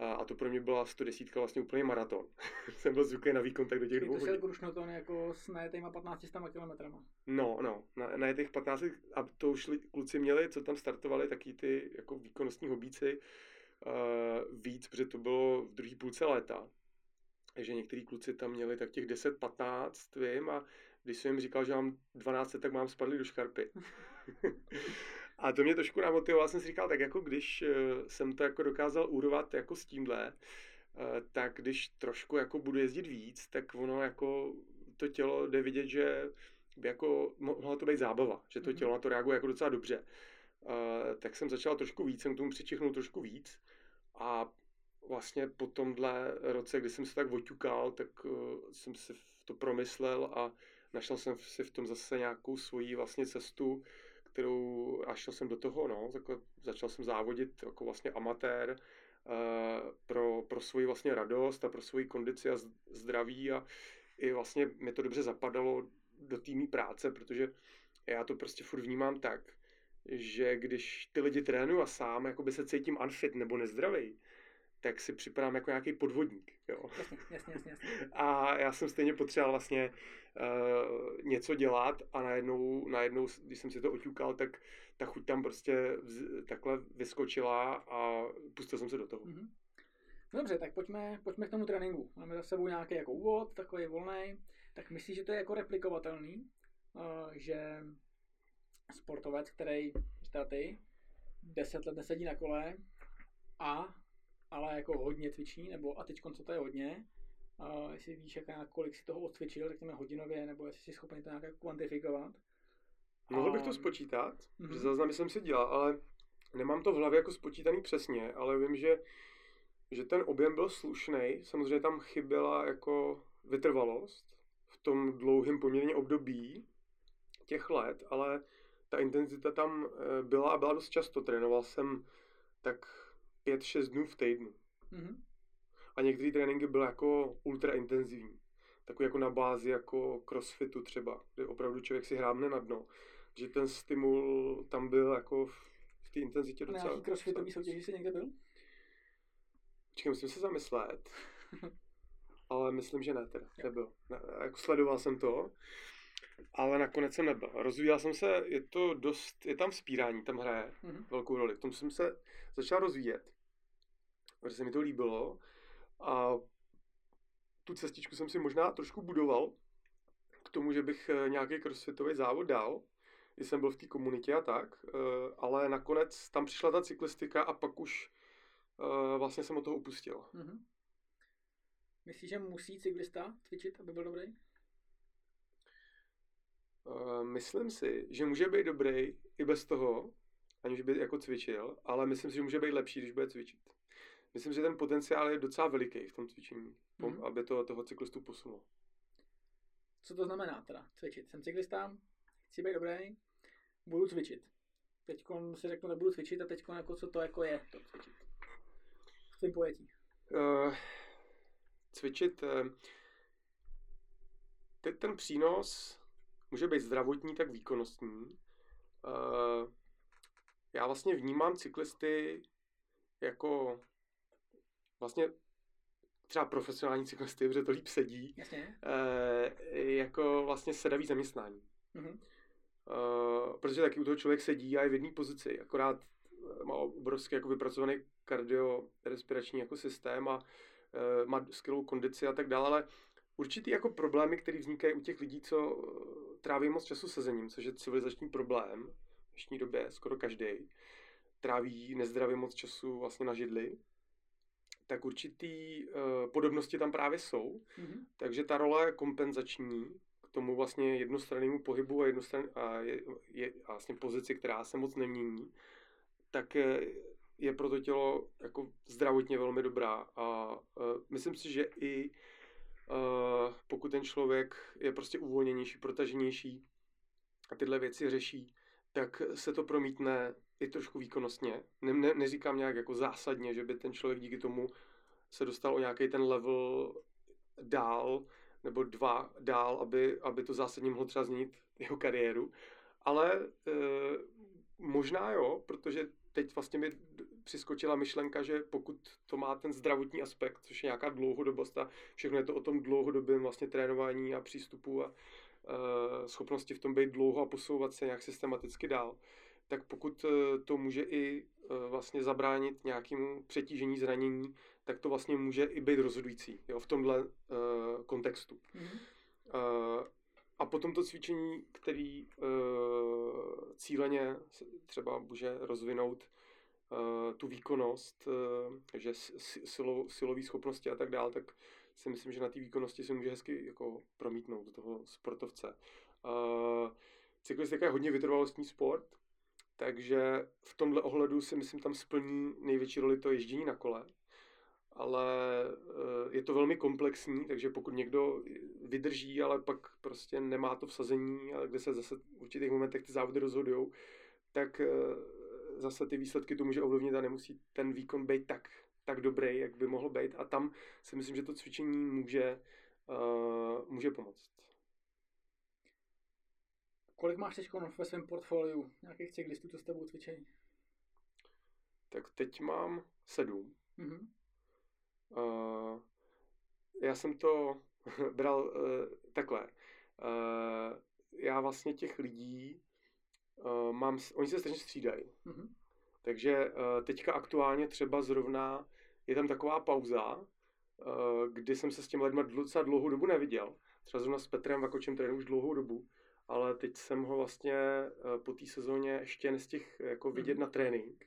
A, a to pro mě byla 110 vlastně úplně maraton. [laughs] jsem byl zvyklý na výkon tak do těch dvou hodin. To Krušnoton jako s najetýma 15 km. No, no, na, na těch 15, a to už kluci měli, co tam startovali, taky ty jako výkonnostní hobíci, uh, víc, protože to bylo v druhé půlce léta. Takže některý kluci tam měli tak těch 10-15, vím, a když jsem jim říkal, že mám 12, tak mám spadli do škarpy. [laughs] A to mě trošku namotivovalo, jsem si říkal, tak jako když eh, jsem to jako dokázal urvat jako s tímhle, eh, tak když trošku jako budu jezdit víc, tak ono jako to tělo jde vidět, že by jako mohla to být zábava, že to mhm. tělo na to reaguje jako docela dobře. Uh, tak jsem začal trošku víc, jsem k tomu přičichnul trošku víc a vlastně po tomhle roce, kdy jsem se tak oťukal, tak jsem si to promyslel a našel jsem si v tom zase nějakou svoji vlastně cestu, kterou a šel jsem do toho, no, jako začal jsem závodit jako vlastně amatér uh, pro, pro svoji vlastně radost a pro svoji kondici a zdraví a i vlastně mi to dobře zapadalo do týmí práce, protože já to prostě furt vnímám tak, že když ty lidi trénuju a sám jakoby se cítím unfit nebo nezdravý, tak si připadám jako nějaký podvodník. Jo? Jasně, jasně, jasně, jasně. [laughs] A já jsem stejně potřeboval vlastně uh, něco dělat a najednou, najednou, když jsem si to oťukal, tak ta chuť tam prostě vz, takhle vyskočila a pustil jsem se do toho. Mm-hmm. Dobře, tak pojďme, pojďme k tomu tréninku. Máme za sebou nějaký jako úvod, takový volný. Tak myslíš, že to je jako replikovatelný? Uh, že sportovec, který, ty, deset let nesedí na kole a ale jako hodně cvičí, nebo a teď co to je hodně, uh, jestli víš, jak, kolik si toho odcvičil, řekněme hodinově, nebo jestli jsi schopný to nějak kvantifikovat. Mohl bych to spočítat, mm-hmm. že záznamy jsem si dělal, ale nemám to v hlavě jako spočítaný přesně, ale vím, že, že ten objem byl slušný. Samozřejmě tam chyběla jako vytrvalost v tom dlouhém poměrně období těch let, ale ta intenzita tam eh, byla a byla dost často. Trénoval jsem tak 5-6 dnů v týdnu. Mm-hmm. A některé tréninky byly jako ultra intenzivní. Takový jako na bázi jako crossfitu třeba, kde opravdu člověk si hrábne na dno. Že ten stimul tam byl jako v, v té intenzitě docela... Na nějaký crossfitový soutěži jsi někde byl? Čekám, musím se zamyslet. [laughs] ale myslím, že ne teda, nebyl. Ne, jako sledoval jsem to, ale nakonec jsem nebyl. Rozvíjel jsem se, je to dost, je tam vzpírání, tam hraje mm-hmm. velkou roli. V tom jsem se začal rozvíjet, protože se mi to líbilo a tu cestičku jsem si možná trošku budoval k tomu, že bych eh, nějaký crossfitový závod dal, když jsem byl v té komunitě a tak, eh, ale nakonec tam přišla ta cyklistika a pak už eh, vlastně jsem od toho upustil. Mm-hmm. Myslíš, že musí cyklista cvičit, aby byl dobrý? Myslím si, že může být dobrý i bez toho, aniž by jako cvičil, ale myslím si, že může být lepší, když bude cvičit. Myslím, že ten potenciál je docela veliký v tom cvičení, mm-hmm. aby to toho cyklistu posunulo. Co to znamená teda cvičit? Jsem cyklista, chci být dobrý, budu cvičit. Teď si řeknu, nebudu cvičit a teď jako co to jako je to cvičit. V tvém pojetí. Uh, cvičit, uh, ten přínos může být zdravotní, tak výkonnostní. Uh, já vlastně vnímám cyklisty jako vlastně třeba profesionální cyklisty, protože to líp sedí, Jasně. Uh, jako vlastně sedavý zaměstnání. Mm-hmm. Uh, protože taky u toho člověk sedí a je v jedné pozici, akorát má obrovský jako vypracovaný kardiorespirační jako systém a uh, má skvělou kondici a tak dále, ale určitý jako problémy, které vznikají u těch lidí, co tráví moc času sezením, což je civilizační problém v dnešní době, skoro každý, tráví nezdravě moc času vlastně na židli, tak určitý uh, podobnosti tam právě jsou. Mm-hmm. Takže ta role kompenzační k tomu vlastně jednostrannému pohybu a, jednostran, a je, je a vlastně pozici, která se moc nemění, tak je, je pro to tělo jako zdravotně velmi dobrá. A uh, myslím si, že i uh, pokud ten člověk je prostě uvolněnější, protaženější a tyhle věci řeší, tak se to promítne i trošku výkonnostně. Ne, ne, neříkám nějak jako zásadně, že by ten člověk díky tomu se dostal o nějaký ten level dál, nebo dva dál, aby, aby to zásadně mohlo třeba změnit jeho kariéru. Ale e, možná jo, protože teď vlastně mi přiskočila myšlenka, že pokud to má ten zdravotní aspekt, což je nějaká dlouhodobost a všechno je to o tom dlouhodobém vlastně trénování a přístupu a uh, schopnosti v tom být dlouho a posouvat se nějak systematicky dál, tak pokud uh, to může i uh, vlastně zabránit nějakému přetížení, zranění, tak to vlastně může i být rozhodující jo, v tomhle uh, kontextu. Mm-hmm. Uh, a potom to cvičení, který uh, cíleně třeba může rozvinout uh, tu výkonnost, uh, že silou, silový schopnosti a tak dále, tak si myslím, že na té výkonnosti se může hezky jako promítnout do toho sportovce. Uh, cyklistika je hodně vytrvalostní sport, takže v tomhle ohledu si myslím, tam splní největší roli to ježdění na kole. ale eh, je to velmi komplexní, takže pokud někdo vydrží, ale pak prostě nemá to vsazení, ale kde se zase v určitých momentech ty závody rozhodují, tak eh, zase ty výsledky to může ovlivnit a nemusí ten výkon být tak, tak dobrý, jak by mohl být. A tam si myslím, že to cvičení může, uh, může pomoct. Kolik máš teď ve svém portfoliu nějakých cyklistů, co s tebou cvičení? Tak teď mám sedm. Mm-hmm. Uh, já jsem to [laughs] bral uh, takhle. Uh, já vlastně těch lidí uh, mám, oni se strašně střídají. Mm-hmm. Takže uh, teďka aktuálně třeba zrovna je tam taková pauza, uh, kdy jsem se s těmi lidmi docela dlouhou dobu neviděl. Třeba zrovna s Petrem Vakočem trénu už dlouhou dobu, ale teď jsem ho vlastně uh, po té sezóně ještě nestihl jako vidět mm-hmm. na trénink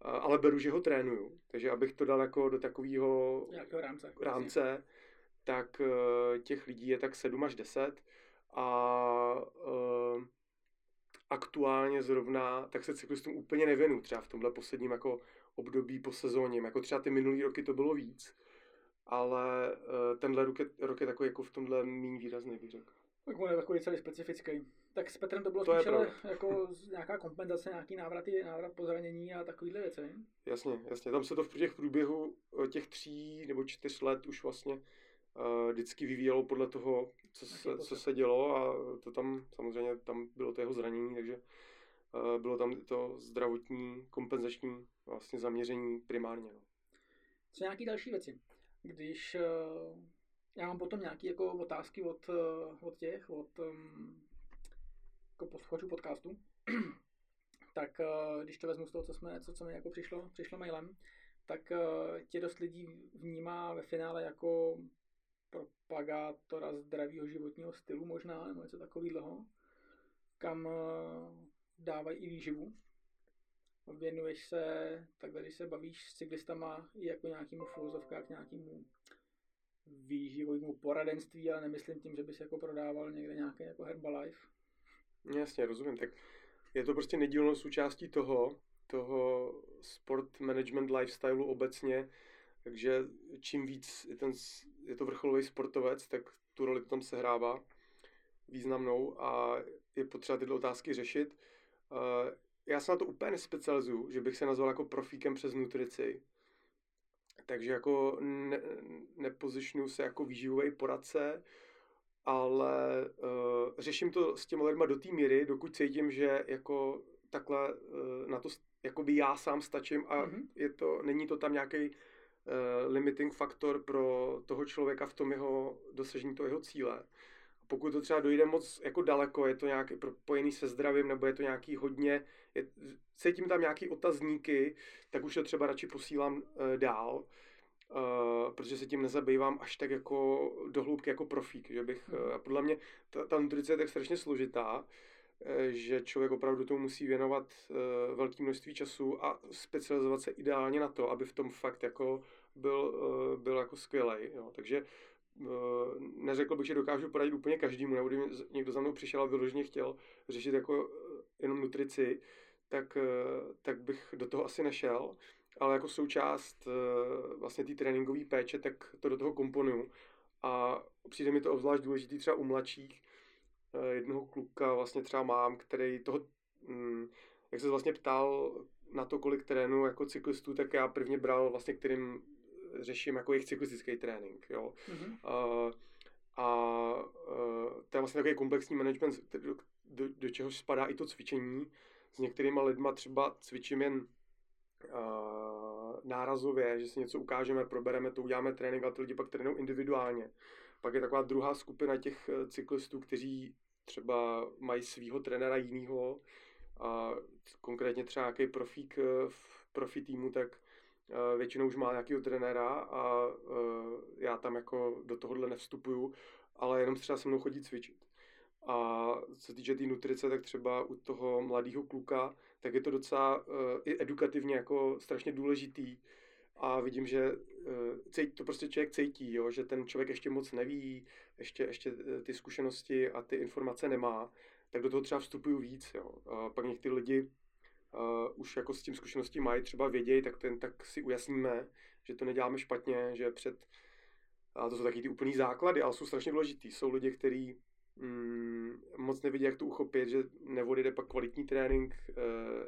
ale beru, že ho trénuju. Takže abych to dal jako do takového rámce, rámce tak uh, těch lidí je tak 7 až 10 a uh, aktuálně zrovna, tak se cyklistům úplně nevěnu, třeba v tomhle posledním jako období po sezóně, jako třeba ty minulý roky to bylo víc, ale tenhle rok je, rok je takový jako v tomhle méně výrazný, bych řekl. Tak on je takový celý specifický. Tak s Petrem to bylo to spíš ale jako nějaká kompenzace, nějaký návraty, návrat po zranění a takovýhle věci. Jasně, jasně. Tam se to v těch průběhu eh, těch tří nebo čtyř let už vlastně uh, vždycky vyvíjelo podle toho, co se, co se dělo a to tam samozřejmě tam bylo to jeho zranění, takže uh, bylo tam to zdravotní, kompenzační vlastně zaměření primárně. No. Co nějaký další věci? Když uh já mám potom nějaké jako otázky od, eh, od těch, od um, jako posluchačů podcastu. [clears throat] tak uh, když to vezmu z toho, co, jsme, co, co mi jako přišlo, přišlo mailem, tak uh, tě dost lidí vnímá ve finále jako propagátora zdravého životního stylu možná, nebo něco takového, kam uh, dávají i výživu. Věnuješ se, tak když se bavíš s cyklistama i jako nějakým filozofkách, nějakému výživovému poradenství, ale nemyslím tím, že bys jako prodával někde nějaký jako Herbalife. Jasně, rozumím. Tak je to prostě nedílnou součástí toho, toho sport management lifestyleu obecně, takže čím víc je, ten, je to vrcholový sportovec, tak tu roli tam sehrává významnou a je potřeba tyto otázky řešit. Já se na to úplně nespecializuju, že bych se nazval jako profíkem přes nutrici, takže jako ne, nepozičnuju se jako výživový poradce, ale uh, řeším to s těmi lidmi do té míry, dokud cítím, že jako takhle uh, na to jakoby já sám stačím a mm-hmm. je to, není to tam nějaký uh, limiting faktor pro toho člověka v tom jeho dosažení toho jeho cíle. Pokud to třeba dojde moc jako daleko, je to nějaký propojený se zdravím, nebo je to nějaký hodně, je, cítím tam nějaký otazníky, tak už to třeba radši posílám uh, dál Uh, protože se tím nezabývám až tak jako dohloubky jako profík, že bych, uh, podle mě ta, ta nutrice je tak strašně složitá, uh, že člověk opravdu tomu musí věnovat uh, velké množství času a specializovat se ideálně na to, aby v tom fakt jako byl, byl jako skvělej, jo. takže neřekl bych, že dokážu poradit úplně každému, nebo kdyby někdo za mnou přišel a vyloženě chtěl řešit jako jenom nutrici, tak, uh, tak bych do toho asi nešel, ale jako součást vlastně té tréninkové péče, tak to do toho komponuju. A přijde mi to obzvlášť důležitý třeba u mladších. Jednoho kluka vlastně třeba mám, který toho, um, jak se vlastně ptal na to, kolik trénu jako cyklistů, tak já prvně bral vlastně, kterým řeším jako jejich cyklistický trénink, jo. Mm-hmm. Uh, a uh, to je vlastně takový komplexní management, do, do, do čeho spadá i to cvičení. S některýma lidma třeba cvičím jen uh, nárazově, že si něco ukážeme, probereme to, uděláme trénink a ty lidi pak trénují individuálně. Pak je taková druhá skupina těch eh, cyklistů, kteří třeba mají svého trenéra jiného, a konkrétně třeba nějaký profík eh, v profi týmu, tak většinou už má nějakého trenéra a já tam jako do tohohle nevstupuju, ale jenom třeba se mnou chodí cvičit. A co se týče té tý nutrice, tak třeba u toho mladého kluka, tak je to docela uh, i edukativně jako strašně důležitý. A vidím, že uh, to prostě člověk cítí, jo, že ten člověk ještě moc neví, ještě, ještě eh, ty zkušenosti a ty informace nemá, tak do toho třeba vstupuju víc. Jo. A pak někteří lidi uh, už jako s tím zkušeností mají, třeba vědějí, tak, ten, tak si ujasníme, že to neděláme špatně, že před, a to jsou taky ty úplný základy, ale jsou strašně důležitý. Jsou lidi, kteří mm, moc nevidí, jak to uchopit, že nevodíte pak kvalitní trénink, uh,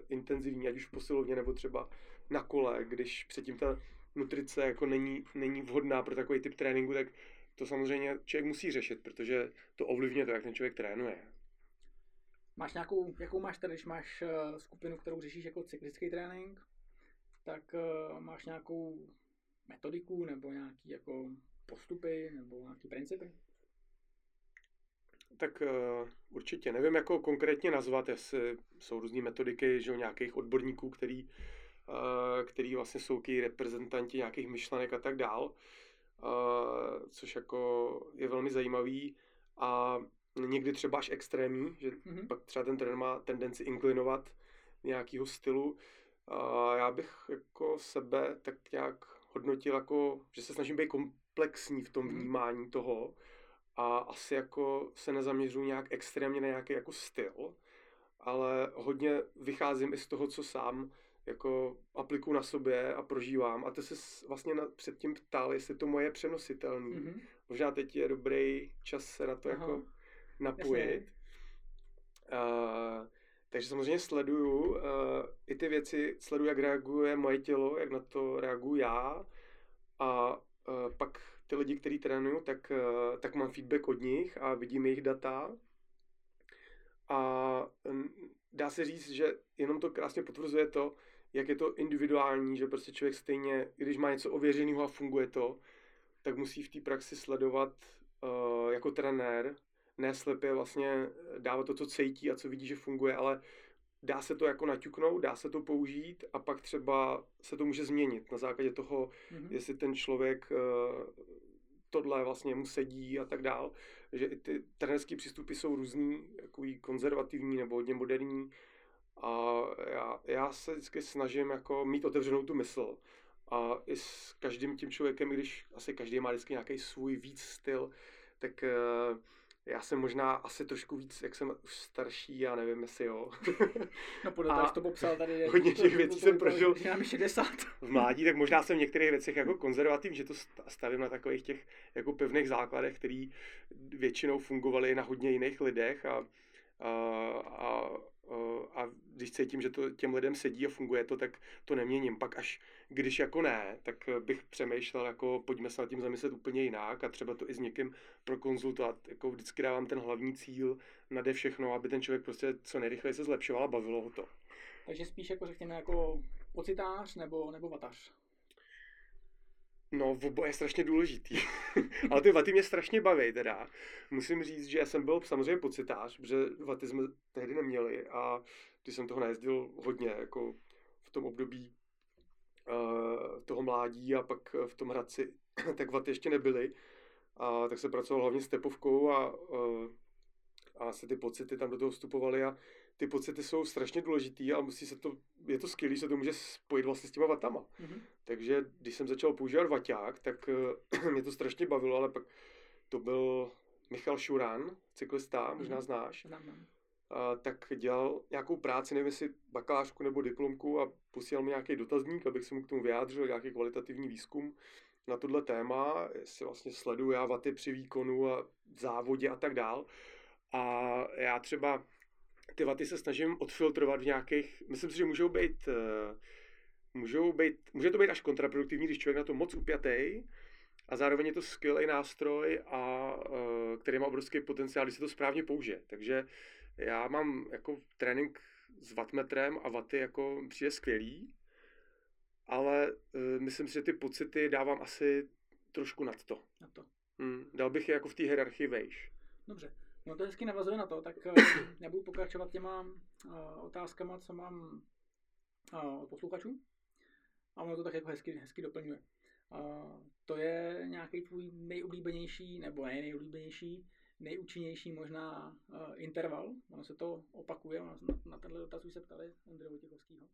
intenzivní, ať už v posilovně nebo třeba na kole, když předtím ta nutrice jako není, není vhodná pro takový typ tréninku, tak to samozřejmě člověk musí řešit, protože to ovlivňuje to, jak ten člověk trénuje. Máš nějakou, jakou máš tady, když máš uh, skupinu, kterou řešíš jako cyklický trénink, tak uh, máš nějakou metodiku nebo nějaký jako postupy nebo nějaký principy? Tak uh, určitě. Nevím, jako konkrétně nazvat, jestli jsou různé metodiky, že nějakých odborníků, který, uh, který vlastně jsou reprezentanti nějakých myšlenek a tak dál což jako je velmi zajímavý a někdy třeba až extrémní, že mm-hmm. pak třeba ten trenér má tendenci inklinovat nějakého stylu. A já bych jako sebe tak nějak hodnotil jako, že se snažím být komplexní v tom mm-hmm. vnímání toho a asi jako se nezaměřuji nějak extrémně na nějaký jako styl, ale hodně vycházím i z toho, co sám jako aplikuju na sobě a prožívám. A ty se vlastně na, předtím ptal, jestli to moje přenositelný. Mm-hmm. Možná teď je dobrý čas se na to Aha. jako napojit. Uh, takže samozřejmě sleduju uh, i ty věci, sleduju, jak reaguje moje tělo, jak na to reaguju já. A uh, pak ty lidi, který trénuju, tak, uh, tak mám feedback od nich a vidím jejich data. A dá se říct, že jenom to krásně potvrzuje to, jak je to individuální, že prostě člověk stejně, když má něco ověřeného a funguje to, tak musí v té praxi sledovat uh, jako trenér, ne slepě vlastně dávat to, co cítí a co vidí, že funguje, ale dá se to jako naťuknout, dá se to použít a pak třeba se to může změnit na základě toho, mm-hmm. jestli ten člověk uh, tohle vlastně mu sedí a tak dál, že i ty trenerské přístupy jsou různý, takový konzervativní nebo hodně moderní, a já, já se vždycky snažím jako mít otevřenou tu mysl. A i s každým tím člověkem, když asi každý má vždycky nějaký svůj víc styl, tak uh, já jsem možná asi trošku víc, jak jsem už starší, já nevím, jestli jo. [laughs] no podle toho, to popsal tady. Hodně těch věcí jsem prožil. Mám 60. v mládí, tak možná jsem v některých věcech jako konzervativní, že to stavím na takových těch jako pevných základech, který většinou fungovaly na hodně jiných lidech a, a, a a když cítím, že to těm lidem sedí a funguje to, tak to neměním. Pak až když jako ne, tak bych přemýšlel, jako pojďme se nad tím zamyslet úplně jinak a třeba to i s někým prokonzultovat. Jako vždycky dávám ten hlavní cíl, nade všechno, aby ten člověk prostě co nejrychleji se zlepšoval a bavilo ho to. Takže spíš jako řekněme jako pocitář nebo, nebo vatař? No, v oboje je strašně důležitý. [laughs] Ale ty vaty mě strašně baví teda. Musím říct, že jsem byl samozřejmě pocitář, protože vaty jsme tehdy neměli a když jsem toho najezdil hodně, jako v tom období uh, toho mládí a pak v tom Hradci, [clears throat] tak vaty ještě nebyly. A tak se pracoval hlavně s tepovkou a, uh, a se ty pocity tam do toho vstupovaly a ty pocity jsou strašně důležitý a musí se to, je to skvělé, se to může spojit vlastně s těma vatama. Mm-hmm. Takže když jsem začal používat vaťák, tak uh, [clears throat] mě to strašně bavilo, ale pak to byl Michal Šuran, cyklista, možná mm-hmm. znáš. Znám. Uh, tak dělal nějakou práci, nevím jestli bakalářku nebo diplomku a posílal mi nějaký dotazník, abych se mu k tomu vyjádřil, nějaký kvalitativní výzkum na tohle téma, jestli vlastně sleduju já vaty při výkonu a závodě a tak dál. A já třeba ty vaty se snažím odfiltrovat v nějakých, myslím si, že můžou být, uh, můžou být, může to být až kontraproduktivní, když člověk na to moc upjatý a zároveň je to skvělý nástroj, a, uh, který má obrovský potenciál, když se to správně použije. Takže já mám jako trénink s vatmetrem a vaty jako přijde skvělý, ale uh, myslím si, že ty pocity dávám asi trošku nad to. Na to. Hmm, dal bych je jako v té hierarchii vejš. Dobře. No to hezky navazuje na to, tak nebudu pokračovat těma uh, otázkama, co mám uh, od posluchačů. A ono to tak jako hezky, hezky doplňuje. Uh, to je nějaký tvůj nejoblíbenější, nebo ne nejoblíbenější, nejúčinnější možná uh, interval. Ono se to opakuje, na, na tenhle dotaz už se ptali Ondřeje Vojtěchovského.